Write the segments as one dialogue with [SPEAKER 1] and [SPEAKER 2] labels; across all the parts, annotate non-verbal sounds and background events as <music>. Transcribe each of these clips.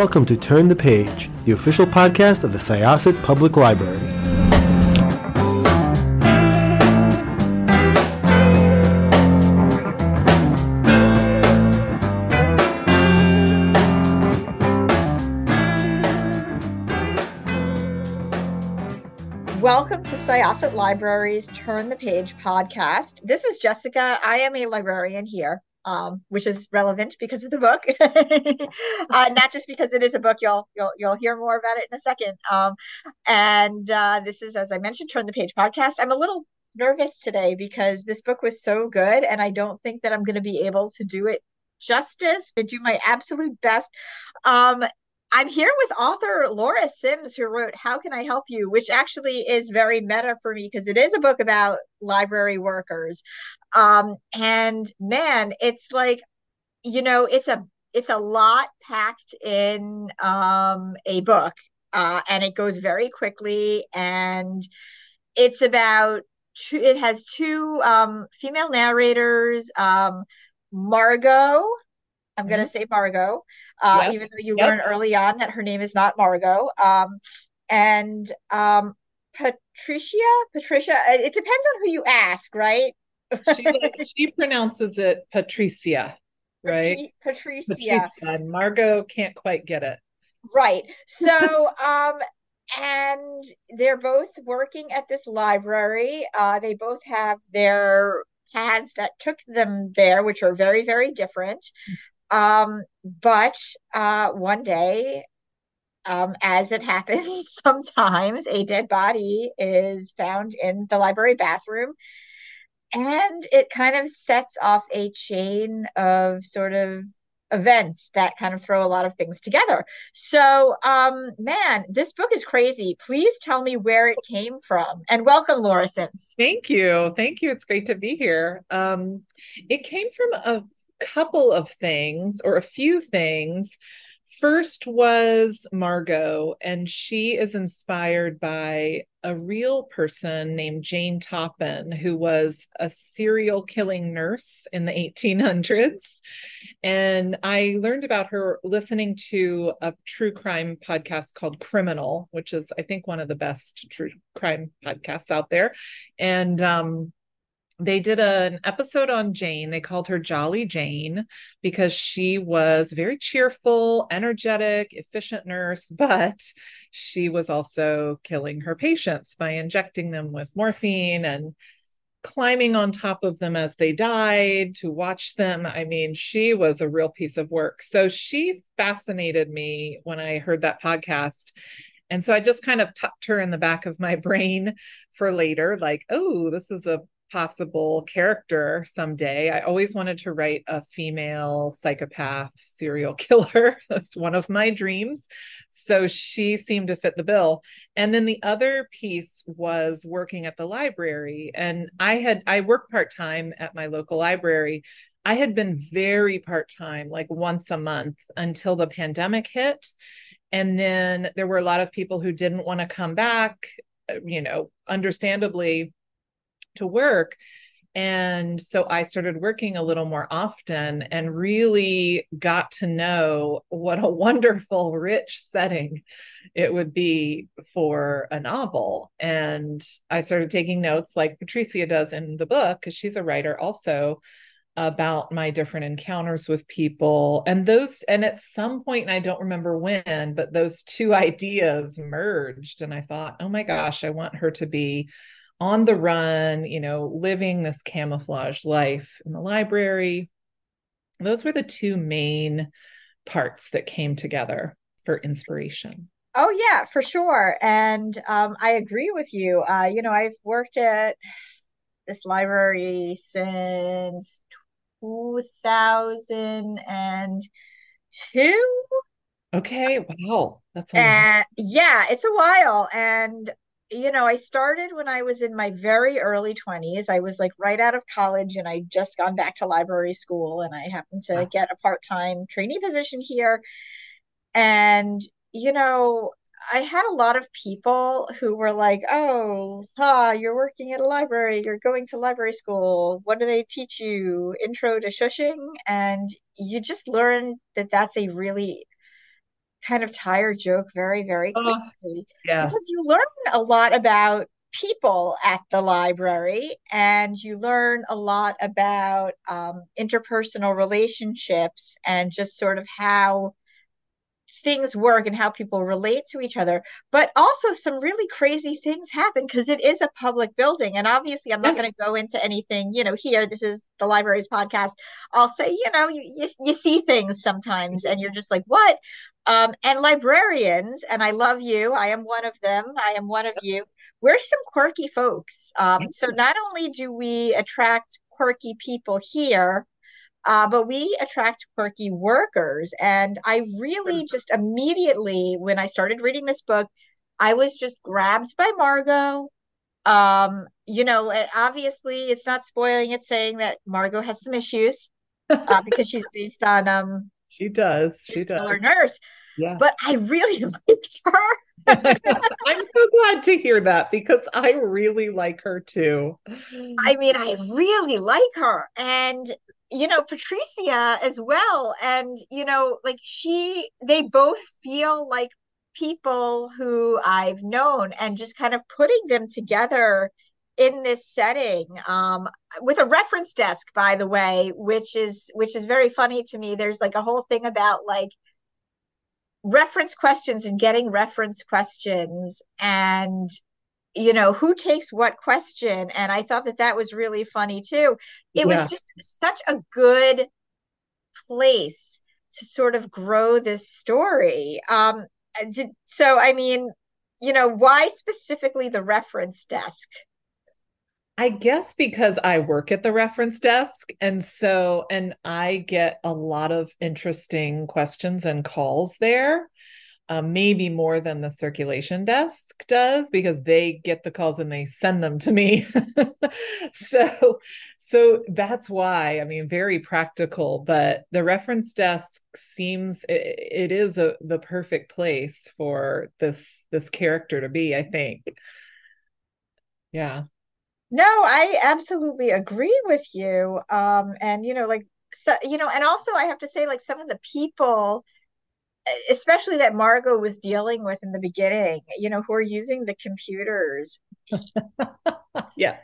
[SPEAKER 1] welcome to Turn the Page, the official podcast of the Syosset Public Library.
[SPEAKER 2] Welcome to Syosset Library's Turn the Page podcast. This is Jessica. I am a librarian here um, which is relevant because of the book, <laughs> uh, not just because it is a book. You'll you'll you'll hear more about it in a second. Um, and uh, this is, as I mentioned, Turn the Page podcast. I'm a little nervous today because this book was so good, and I don't think that I'm going to be able to do it justice and do my absolute best. Um, I'm here with author Laura Sims, who wrote How Can I Help You, which actually is very meta for me because it is a book about library workers. Um, and man, it's like, you know, it's a it's a lot packed in um, a book. Uh, and it goes very quickly and it's about two, it has two um, female narrators um, margot i'm mm-hmm. going to say margot uh, yep. even though you yep. learn early on that her name is not Margot. Um, and um, Patricia, Patricia, uh, it depends on who you ask, right?
[SPEAKER 3] she, she pronounces it Patricia, right?
[SPEAKER 2] Patricia. Patricia.
[SPEAKER 3] And Margot can't quite get it.
[SPEAKER 2] Right. So, um, and they're both working at this library. Uh, they both have their paths that took them there, which are very, very different. Um, but uh, one day, um, as it <laughs> happens sometimes, a dead body is found in the library bathroom. And it kind of sets off a chain of sort of events that kind of throw a lot of things together. So, um, man, this book is crazy. Please tell me where it came from. And welcome, Laura Sims.
[SPEAKER 3] Thank you. Thank you. It's great to be here. Um, it came from a couple of things or a few things. First was Margot, and she is inspired by a real person named Jane Toppan, who was a serial killing nurse in the 1800s. And I learned about her listening to a true crime podcast called Criminal, which is, I think, one of the best true crime podcasts out there. And um, they did a, an episode on Jane. They called her Jolly Jane because she was very cheerful, energetic, efficient nurse, <laughs> but she was also killing her patients by injecting them with morphine and climbing on top of them as they died to watch them. I mean, she was a real piece of work. So she fascinated me when I heard that podcast. And so I just kind of tucked her in the back of my <laughs> brain for later, like, oh, this is a possible character someday. I always wanted to write a female psychopath serial <laughs> killer. That's one of my dreams. So she seemed to fit the bill. And then the other piece was working at the library. And I had, I worked part time at my local library. I had been very part time, like once a month until the pandemic hit. And then there were a lot of people who didn't want to come back, uh, you know, understandably to work. And so I started working a little more often and really got to know what a <laughs> wonderful, rich setting it would be for a novel. And I started taking notes like Patricia does in the book, because she's a writer also about my different encounters with people and those and at some point and I don't remember when but those two <laughs> ideas merged and I thought oh my gosh I want her to be on the run, you know, living this camouflaged life in the library. Those were the two main parts that came together for inspiration.
[SPEAKER 2] Oh yeah, for sure. And um, I agree with you. Uh, you know, I've worked at this library since 2002.
[SPEAKER 3] Okay, wow. That's
[SPEAKER 2] a yeah, it's a while. And you know, I started when I was in my very early 20s. I was like right out of college and I just gone back to library school and I happened to get a part-time trainee position here. And, you know, I had a lot of people who were like, "Oh, ah, you're working at a library. You're going to library school. What do they teach you? Intro to shushing?" And you just learn that that's a really kind of tire joke very, very
[SPEAKER 3] Oh,
[SPEAKER 2] quickly
[SPEAKER 3] yes.
[SPEAKER 2] because you learn a lot about people at the library and you learn a lot about um, interpersonal relationships and just sort of how things work and how people relate to each other. But also, some really crazy things happen because it is a public building. And obviously, I'm not
[SPEAKER 3] Yeah.
[SPEAKER 2] going to go into anything, you know, here. This is the library's podcast. I'll say, you know, you, you, you see things sometimes and you're just like, what? Um, and librarians, and I love you, I am one of them, I am one of you. We're some quirky folks. Um, so not only do we attract quirky people here, uh, but we attract quirky workers. And I really just immediately, when I started reading this book, I was just grabbed by Margot. Um, you know, obviously it's not spoiling it saying that Margot has some issues uh, <laughs> because she's based on um
[SPEAKER 3] She does. She does.
[SPEAKER 2] killer nurse.
[SPEAKER 3] Yeah.
[SPEAKER 2] But I really <laughs> liked her. <laughs>
[SPEAKER 3] I'm so glad to hear that because I really like her too.
[SPEAKER 2] I mean, I really like her. And, you know, Patricia as well. And, you know, like she, they both feel like people who I've known and just kind of putting them together in this setting um with a reference desk by the way which is which is very funny to me there's like a whole thing about like reference questions and getting reference questions and you know who takes what question and i thought that that was really funny too it
[SPEAKER 3] Yeah.
[SPEAKER 2] was just such a good place to sort of grow this story um did, so i mean you know why specifically the reference desk
[SPEAKER 3] I guess because I work at the reference desk. And so, and I get a lot of interesting questions and calls there, um, maybe more than the circulation desk does, because they get the calls and they send them to me. <laughs> so, so that's why, I mean, very practical, but the reference desk seems it, it is a, the perfect place for this, this character to be, I think. Yeah.
[SPEAKER 2] No, I absolutely agree with you. Um, and you know, like so, you know, and also I have to say, like some of the people, especially that Margot was dealing with in the beginning, you know, who are using the computers. <laughs>
[SPEAKER 3] Yeah,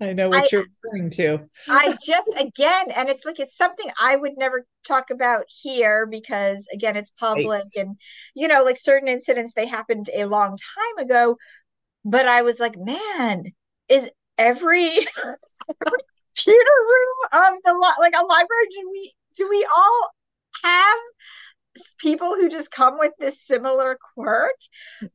[SPEAKER 3] I know what
[SPEAKER 2] I
[SPEAKER 3] you're referring to.
[SPEAKER 2] I just again, and it's like it's something I would never talk about here because again, it's
[SPEAKER 3] Right.
[SPEAKER 2] public and you know, like certain incidents they happened a long time ago. But I was like, man, is every <laughs> computer room of the li- like a library do we do we all have people who just come with this similar quirk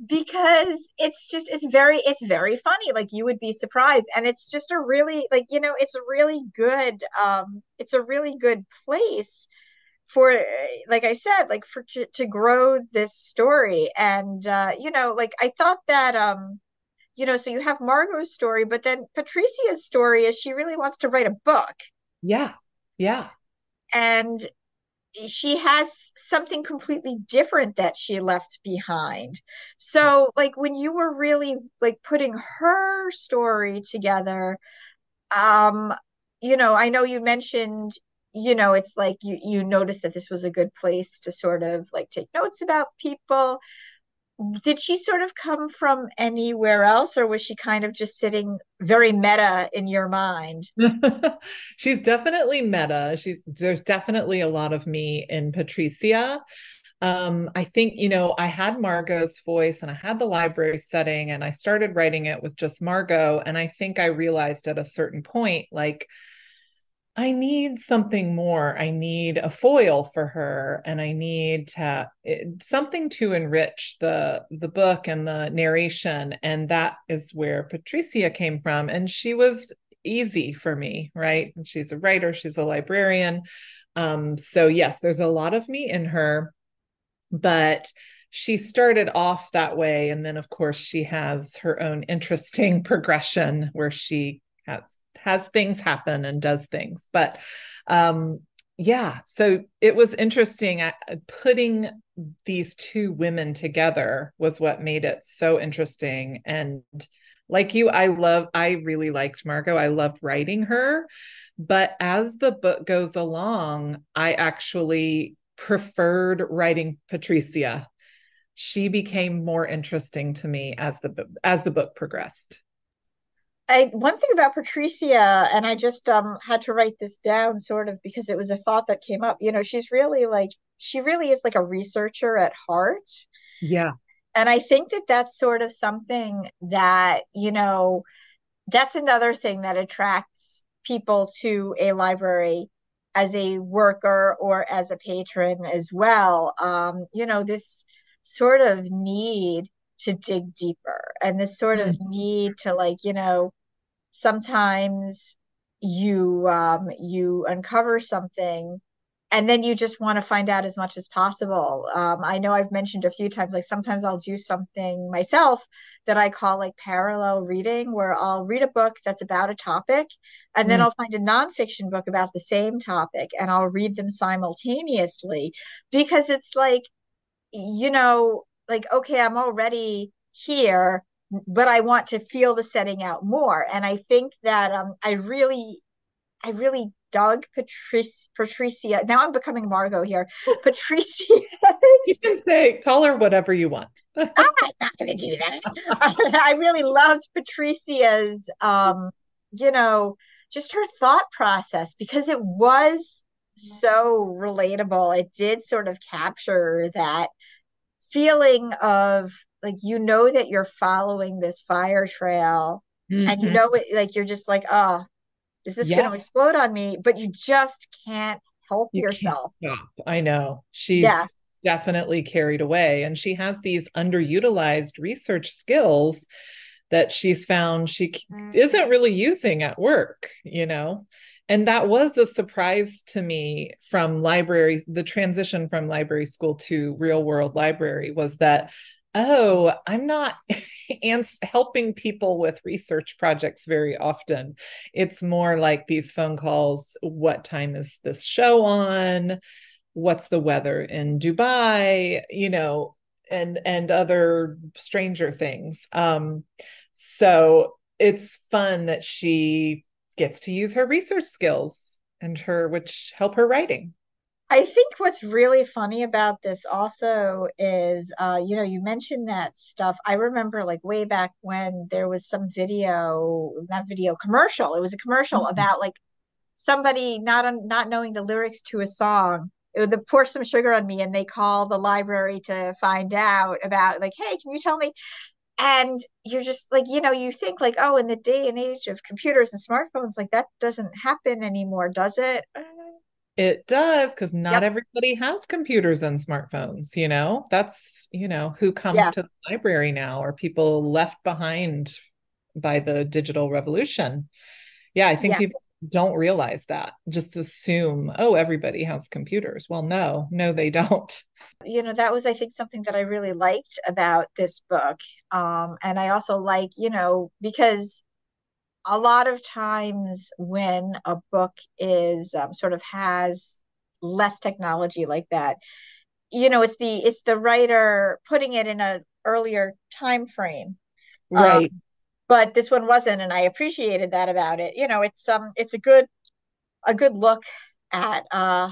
[SPEAKER 2] because it's just it's very it's very funny. Like you would be surprised. And it's just a really like you know it's a really good um it's a really good place for like I said like for to, to grow this story. And uh you know like I thought that um you know, so you have Margot's story, but then Patricia's story is she really wants to write a book.
[SPEAKER 3] Yeah, yeah,
[SPEAKER 2] and she has something completely different that she left behind. So, like when you were really like putting her story together, um, you know, I know you mentioned, you know, it's like you you noticed that this was a good place to sort of like take notes about people. Did she sort of come from anywhere else, or was she kind of just sitting very meta in your mind? <laughs>
[SPEAKER 3] She's definitely meta. She's there's definitely a lot of me in Patricia. Um, I think, you know, I had Margot's voice and I had the library setting and I started writing it with just Margot. And I think I realized at a certain point, like, I need something more. I need a foil for her, and I need to it, something to enrich the the book and the narration. And that is where Patricia came from. And she was easy for me, right? And she's a writer, she's a librarian. Um, so yes, there's a lot of me in her, but she started off that way. And then of course she has her own interesting <laughs> progression where she has has things happen and does things. But um, yeah, so it was interesting. I, putting these two women together was what made it so interesting. And like you, I love, I really liked Margot. I loved writing her. But as the book goes along, I actually preferred writing Patricia she became more interesting to me as the as the book progressed.
[SPEAKER 2] I one thing about Patricia, and I just um had to write this down sort of because it was a thought that came up. You know, she's really like she really is like a researcher at heart.
[SPEAKER 3] Yeah.
[SPEAKER 2] And I think that that's sort of something that, you know, that's another thing that attracts people to a library as a worker or as a patron as well. Um, you know, this sort of need to dig deeper and this sort mm-hmm. of need to like, you know, sometimes you um you uncover something and then you just want to find out as much as possible. Um, I know I've mentioned a few times, like sometimes I'll do something myself that I call like parallel reading, where I'll read a book that's about a topic, and mm. then I'll find a nonfiction book about the same topic, and I'll read them simultaneously because it's like, you know, like, okay, I'm already here, but I want to feel the setting out more. And I think that um, I really, I really dug Patrice, Patricia. Now I'm becoming Margot here. Patricia. <laughs>
[SPEAKER 3] you can say, call her whatever you want. <laughs>
[SPEAKER 2] I'm not going to do that. <laughs> I really loved Patricia's, um, you know, just her thought process because it was so relatable. It did sort of capture that feeling of like, you know, that you're following this fire trail. Mm-hmm. And you mm-hmm. know, it, like you're just like, oh, is this yeah. going to explode on me? But you just can't help you yourself.
[SPEAKER 3] I know. She's yeah. definitely carried away. And she has these underutilized research skills that she's found she mm-hmm. isn't really using at work, you know? And that was a surprise to me from libraries. The transition from library school to real world library was that oh, I'm not <laughs> helping people with research projects very often. It's more like these phone calls what time is this show on? What's the weather in Dubai? You know, and and other stranger things. Um, so it's fun that she gets to use her research skills and her which help her writing.
[SPEAKER 2] I think what's really funny about this also is, uh, you know, you mentioned that stuff. I remember like way back when there was some video, not video commercial. It was a commercial mm-hmm. about like somebody not not knowing the lyrics to a song. It would pour some sugar on me, and they call the library to find out about like, hey, can you tell me? And you're just like, you know, you think like, oh, in the day and age of computers and smartphones, like that doesn't happen anymore, does it?
[SPEAKER 3] It does because not yep. everybody has computers and smartphones, you know. That's, you know, who comes yeah. to the library now or people left behind by the digital revolution. Yeah, I think yeah. people don't realize that. Just assume, oh, everybody has computers. Well, no, no, they don't.
[SPEAKER 2] You know, that was, I think, something that I really liked about this book. Um, and I also like, you know, because a lot of times when a book is um, sort of has less technology like that you know it's the it's the writer putting it in a earlier time frame
[SPEAKER 3] right. um,
[SPEAKER 2] but this one wasn't and i appreciated that about it. You know it's um it's a good a good look at uh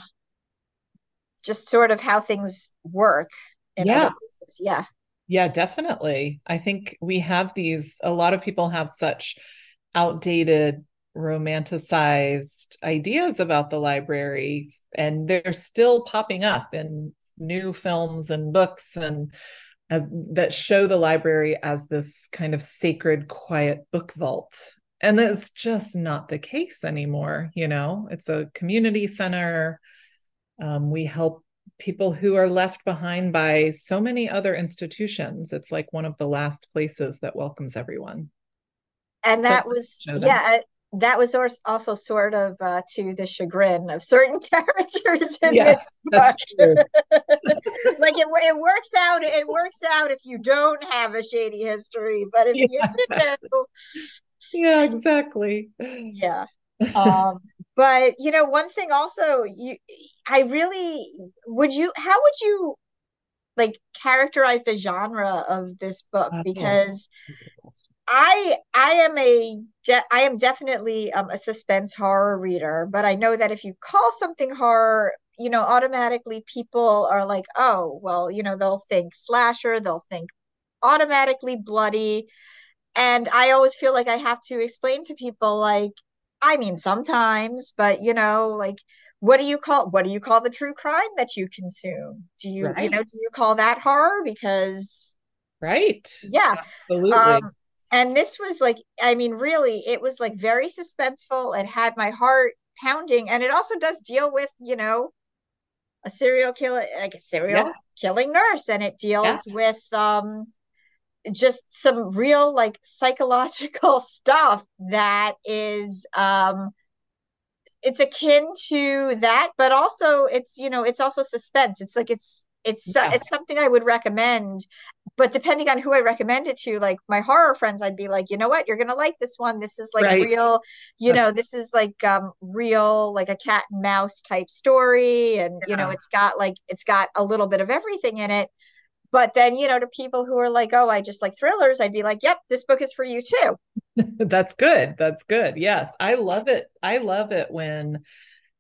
[SPEAKER 2] just sort of how things work
[SPEAKER 3] yeah.
[SPEAKER 2] yeah.
[SPEAKER 3] Yeah definitely. I think we have these a lot of people have such outdated romanticized ideas about the library and they're still popping up in new films and books and as that show the library as this kind of sacred quiet book vault. And it's just not the case anymore you know? It's a community center. Um, we help people who are left behind by so many other institutions. It's like one of the last places that welcomes everyone
[SPEAKER 2] and that so, was yeah that was also sort of uh, to the chagrin of certain <laughs> characters in yes, this <laughs> book. <laughs> like it, it works out. It works out if you don't have a shady history, but if yeah. you do,
[SPEAKER 3] yeah, exactly.
[SPEAKER 2] Yeah. Um, but you know, one thing also, you, I really would you. How would you like characterize the genre of this book? Because I I am a de- I am definitely um, a suspense horror reader, but I know that if you call something horror, you know, automatically people are like, oh, well, you know, they'll think slasher, they'll think automatically bloody, and I always feel like I have to explain to people like, I mean, sometimes, but you know, like. What do you call what do you call the true crime that you consume? Do you
[SPEAKER 3] Right.
[SPEAKER 2] you know do you call that horror? Because
[SPEAKER 3] Right.
[SPEAKER 2] yeah,
[SPEAKER 3] Absolutely.
[SPEAKER 2] um, and this was like, I mean, really, it was like very suspenseful. It had my heart pounding, and it also does deal with, you know, a serial killer, like a serial
[SPEAKER 3] Yeah.
[SPEAKER 2] killing nurse, and it
[SPEAKER 3] Yeah.
[SPEAKER 2] deals with um just some real like psychological <laughs> stuff that is um it's akin to that, but also it's, you know, it's also suspense. It's like it's it's
[SPEAKER 3] Yeah.
[SPEAKER 2] it's something I would recommend, but depending on who I recommend it to, like my horror friends, I'd be like, you know what, you're gonna like this one. This is like
[SPEAKER 3] Right.
[SPEAKER 2] real, you
[SPEAKER 3] That's-
[SPEAKER 2] know, this is like um real, like a cat and mouse type story, and you know, it's got like it's got a little bit of everything in it. But then, you know, to people who are like, oh, I just like thrillers, I'd be like, yep, this book is for you too. <laughs>
[SPEAKER 3] That's good. That's good. Yes. I love it. I love it when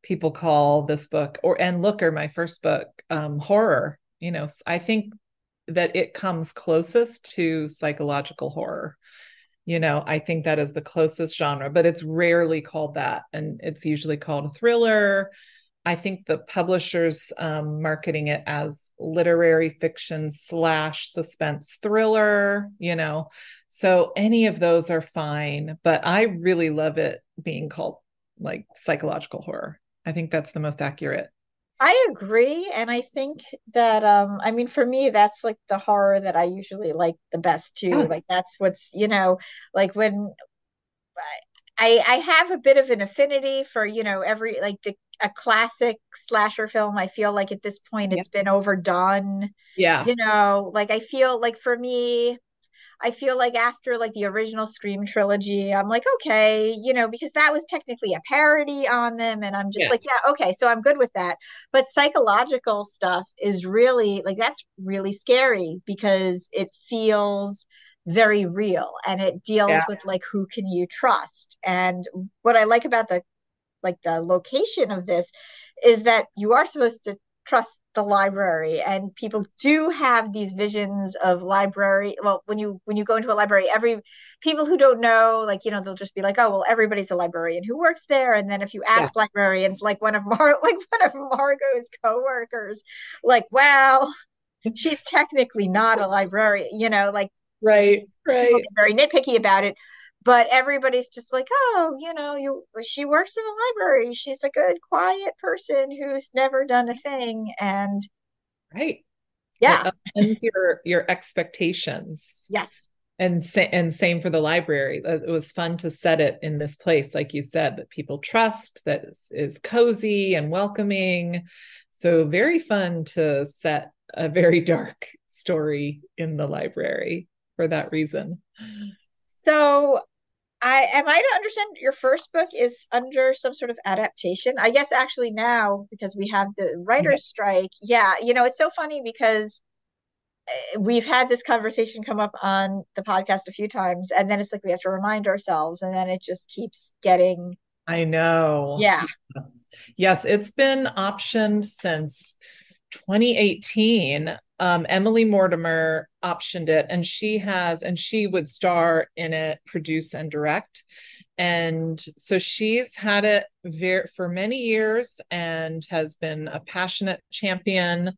[SPEAKER 3] people call this book or and Looker, my first book, um, horror. You know, i think that it comes closest to psychological horror. You know, I think that is the closest genre, but it's rarely called that. And it's usually called a thriller. I think the publishers um, marketing it as literary fiction slash suspense thriller, you know. So any of those are fine, but I really love it being called like psychological horror. I think that's the most accurate.
[SPEAKER 2] I agree, and I think that um I mean for me that's like the horror that I usually like the best too.
[SPEAKER 3] Yes.
[SPEAKER 2] Like that's what's, you know, like when I I have a bit of an affinity for, you know, every like the a classic slasher film. I feel like at this point
[SPEAKER 3] Yeah.
[SPEAKER 2] it's been overdone.
[SPEAKER 3] Yeah.
[SPEAKER 2] You know, like I feel like for me I feel like after like the original Scream trilogy, I'm like, okay, you know, because that was technically a parody on them. And I'm just
[SPEAKER 3] Yeah.
[SPEAKER 2] like, yeah, okay, so I'm good with that. But psychological stuff is really like that's really scary because it feels very real and it deals
[SPEAKER 3] Yeah.
[SPEAKER 2] with like who can you trust. And what I like about the like the location of this is that you are supposed to trust the library and people do have these visions of library well when you when you go into a library every people who don't know like you know they'll just be like oh well everybody's a librarian who works there and then if you ask librarians like one of mar <laughs> like one of margot's coworkers like well she's technically not a librarian you know like
[SPEAKER 3] Right. Right.
[SPEAKER 2] very nitpicky about it but everybody's just like oh you know you she works in the library she's a good quiet person who's never done a thing and
[SPEAKER 3] Right.
[SPEAKER 2] yeah
[SPEAKER 3] upends your your expectations.
[SPEAKER 2] yes
[SPEAKER 3] And sa- and same for the library. Uh, It was fun to set it in this place, like you said, that people trust, that is, is cozy and welcoming. So very fun to set a very <laughs> dark story in the library for that reason.
[SPEAKER 2] So i am i to understand your first book is under some sort of adaptation i guess actually now because we have the writers strike yeah you know it's so funny because uh, we've had this conversation come up on the podcast a few times and then it's like we have to remind ourselves and then it just keeps getting
[SPEAKER 3] I know.
[SPEAKER 2] yeah
[SPEAKER 3] Yes. Yes, it's been optioned since 2018. Um, Emily Mortimer optioned it, and she has, and she would star in it, produce and direct. And so she's had it very for many years and has been a passionate champion.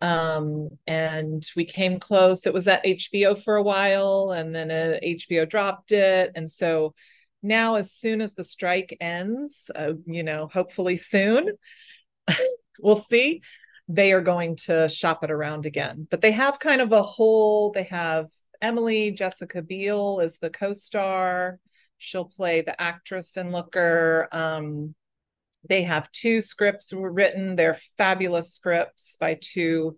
[SPEAKER 3] Um, and we came close. It was at HBO for a while, and then uh, HBO dropped it. And so now, as soon as the strike ends, uh, you know, hopefully soon, <laughs> we'll see. They are going to shop it around again. But they have kind of a whole, they have Emily, Jessica Biel is the co star. She'll play the actress in Looker. Um, they have two scripts were written. They're fabulous scripts by two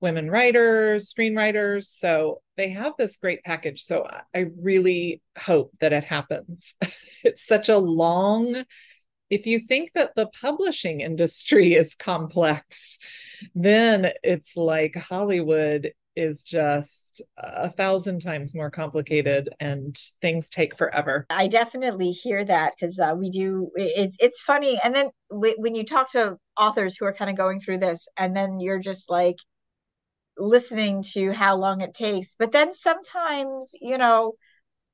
[SPEAKER 3] women writers, screenwriters. So they have this great package. So I really hope that it happens. <laughs> it's such a long, if you think that the publishing industry <laughs> is complex, then it's like Hollywood is just a thousand times more complicated and things take forever.
[SPEAKER 2] I definitely hear that because uh, we do. It's it's funny, and then when you talk to authors who are kind of going through this, and then you're just like listening to how long it takes, but then sometimes you know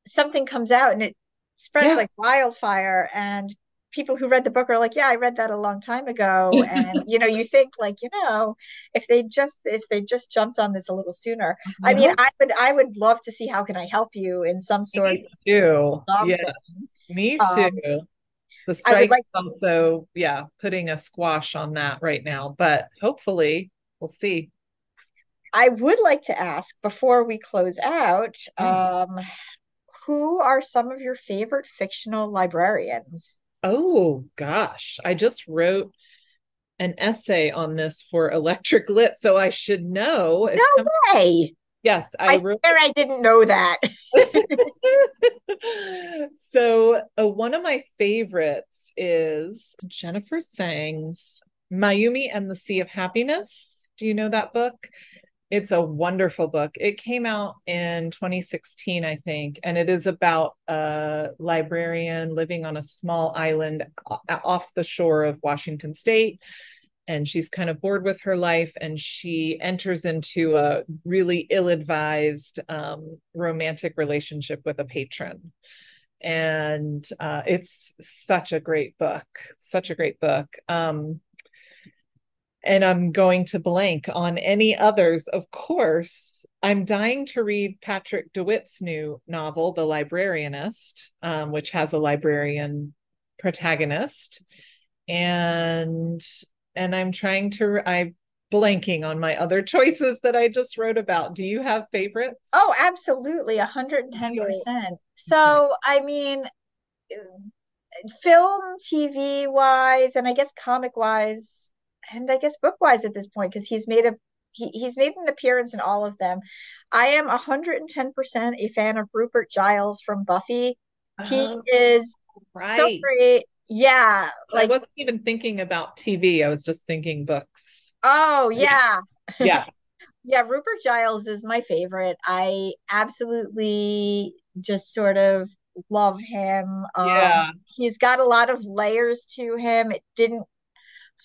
[SPEAKER 2] something comes out and it spreads yeah. like wildfire, and people who read the book are like, yeah, I read that a long time ago. <laughs> And, you know, you think like, you know, if they just, if they just jumped on this a little sooner, mm-hmm. I mean, I would, I would love to see how can I help you in some sort
[SPEAKER 3] Me too. Yeah. Me um, too. Um, the strike like- also, yeah, putting a squash on that right now, but hopefully we'll see.
[SPEAKER 2] I would like to ask before we close out, mm. um, who are some of your favorite fictional librarians?
[SPEAKER 3] Oh gosh, I just wrote an essay on this for Electric Lit, so I should know.
[SPEAKER 2] No way.
[SPEAKER 3] Yes,
[SPEAKER 2] I, I wrote. I didn't know that. <laughs>
[SPEAKER 3] so uh, one of my favorites is Jennifer Tseng's Mayumi and the Sea of Happiness. Do you know that book? It's a wonderful book. It came out in 2016, I think, and it is about a librarian living on a small island off the shore of Washington State. And she's kind of bored with her life, and she enters into a really ill advised um, romantic relationship with a patron. And uh, it's such a great book, such a great book. Um, and I'm going to blank on any others. Of course, I'm dying to read Patrick DeWitt's new novel, The Librarianist, um, which has a librarian protagonist, and and I'm trying to. I'm blanking on my other choices that I just wrote about. Do you have favorites?
[SPEAKER 2] Oh, absolutely, 110 percent. So, I mean. Film, TV wise, and I guess comic wise, and I guess book wise at this point because he's made a he, he's made an appearance in all of them. I am 110% a fan of Rupert Giles from Buffy. He oh, is right. so great. Yeah.
[SPEAKER 3] Like, I wasn't even thinking about TV. I was just thinking books.
[SPEAKER 2] Oh, yeah. <laughs>
[SPEAKER 3] Yeah.
[SPEAKER 2] yeah, Rupert Giles is my favorite. I absolutely just sort of love him.
[SPEAKER 3] Um, yeah.
[SPEAKER 2] He's got a lot of layers to him. It didn't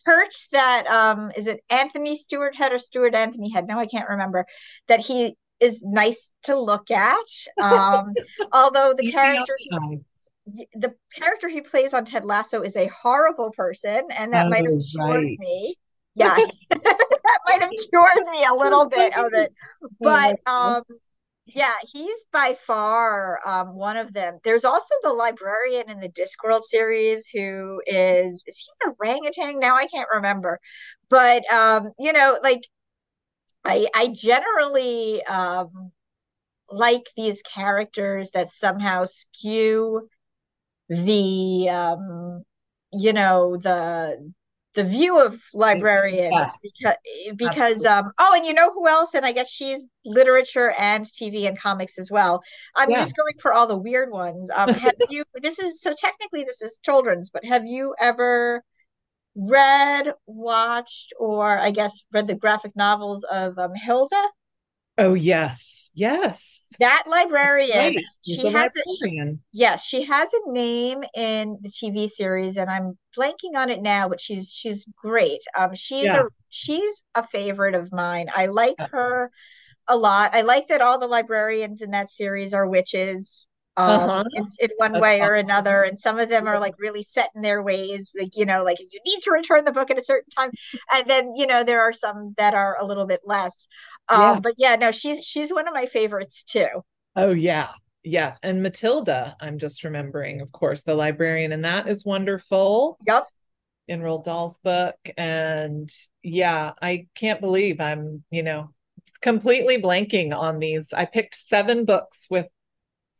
[SPEAKER 2] hurts that um is it Anthony Stewart Head or Stewart Anthony Head? No, I can't remember that he is nice to look at. Um <laughs> although the character he, the character he plays on Ted Lasso is a horrible person, and that oh, might have cured right. me. Yeah, <laughs> that might have cured me a little <laughs> bit of it. But um yeah, he's by far um, one of them. There's also the librarian in the Discworld series who is is he an orangutan? Now I can't remember, but um, you know, like I I generally um, like these characters that somehow skew the um, you know the the view of librarians yes. because, because um oh and you know who else? And i guess she's literature and tv and comics as well. I'm yeah. just going for all the weird ones. Um <laughs> have you this is so technically this is children's but have you ever read watched or i guess read the graphic novels of um hilda
[SPEAKER 3] Oh yes, yes.
[SPEAKER 2] That librarian. Right. She a has librarian. a yes, she has a name in the TV series, and I'm blanking on it now, but she's she's great. Um, she's yeah. a she's a favorite of mine. I like her a lot. I like that all the librarians in that series are witches uh-huh. in, in, one That's way awesome. or another. And some of them are like really set in their ways, like, you know, like you need to return the book at a certain time. And then, you know, there are some that are a little bit less. Um, yeah. But yeah, no, she's she's one of my favorites too.
[SPEAKER 3] Oh, yeah. Yes. And Matilda, I'm just remembering, of course, the librarian, and that is wonderful.
[SPEAKER 2] Yep.
[SPEAKER 3] In Roald Dahl's book. And yeah, I can't believe I'm, you know, completely blanking on these. I picked seven books with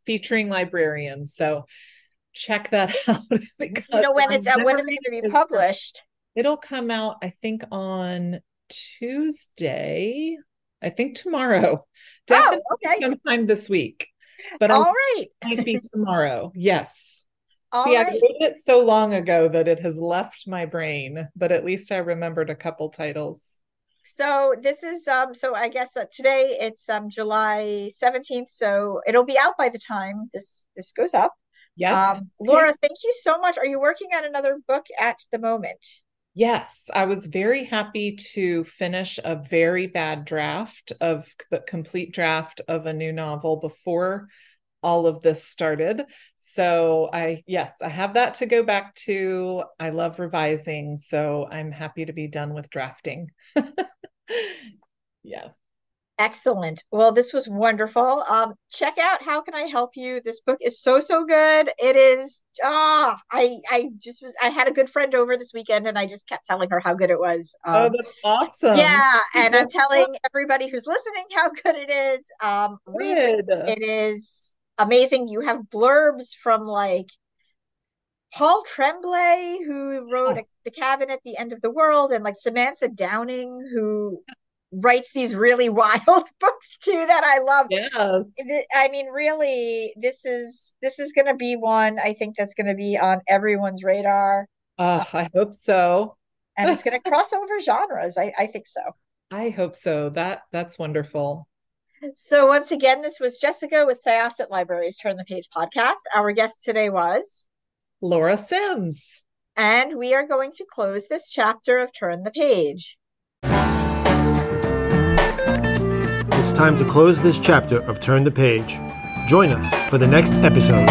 [SPEAKER 3] featuring librarians. So check that <laughs> out.
[SPEAKER 2] because you know when it's uh, when it's going to be published.
[SPEAKER 3] It'll come out, I think, on Tuesday. I think tomorrow. Oh, Definitely oh, okay. sometime this week.
[SPEAKER 2] But all right,
[SPEAKER 3] might be <laughs> tomorrow. Yes. All See, right. I wrote it so long ago that it has left my brain, but at least I remembered a couple titles.
[SPEAKER 2] So this is um so I guess uh, today it's um July 17th so it'll be out by the time this this goes up.
[SPEAKER 3] Yeah.
[SPEAKER 2] Um Laura, thank you so much. Are you working on another book at the moment?
[SPEAKER 3] Yes, I was very happy to finish a very bad draft of the complete draft of a new novel before all of this started. So I yes, I have that to go back to. I love revising, so I'm happy to be done with drafting. <laughs> <laughs> yeah.
[SPEAKER 2] Excellent. Well, this was wonderful. Um, check out How Can I Help You? This book is so, so good. It is ah, I I just was I had a good friend over this weekend and I just kept telling her how good it was.
[SPEAKER 3] Um, oh, that's awesome.
[SPEAKER 2] Yeah, <laughs> and I'm telling everybody who's listening how good it is. Um, read it. it is amazing. You have blurbs from like Paul Tremblay, who wrote oh. The Cabin at the End of the World, and like Samantha Downing, who writes these really <laughs> wild books too that I love.
[SPEAKER 3] Yeah.
[SPEAKER 2] I mean, really, this is this is going to be one I think that's going to be on everyone's radar.
[SPEAKER 3] Uh, I hope so.
[SPEAKER 2] and it's going <laughs> to cross over genres. I, I think so.
[SPEAKER 3] I hope so. That that's wonderful.
[SPEAKER 2] So once again, this was Jessica with Syosset Libraries Turn the Page podcast. Our guest today was
[SPEAKER 3] Laura Sims.
[SPEAKER 2] And we are going to close this chapter of Turn the Page.
[SPEAKER 1] It's time to close this chapter of Turn the Page. Join us for the next episode.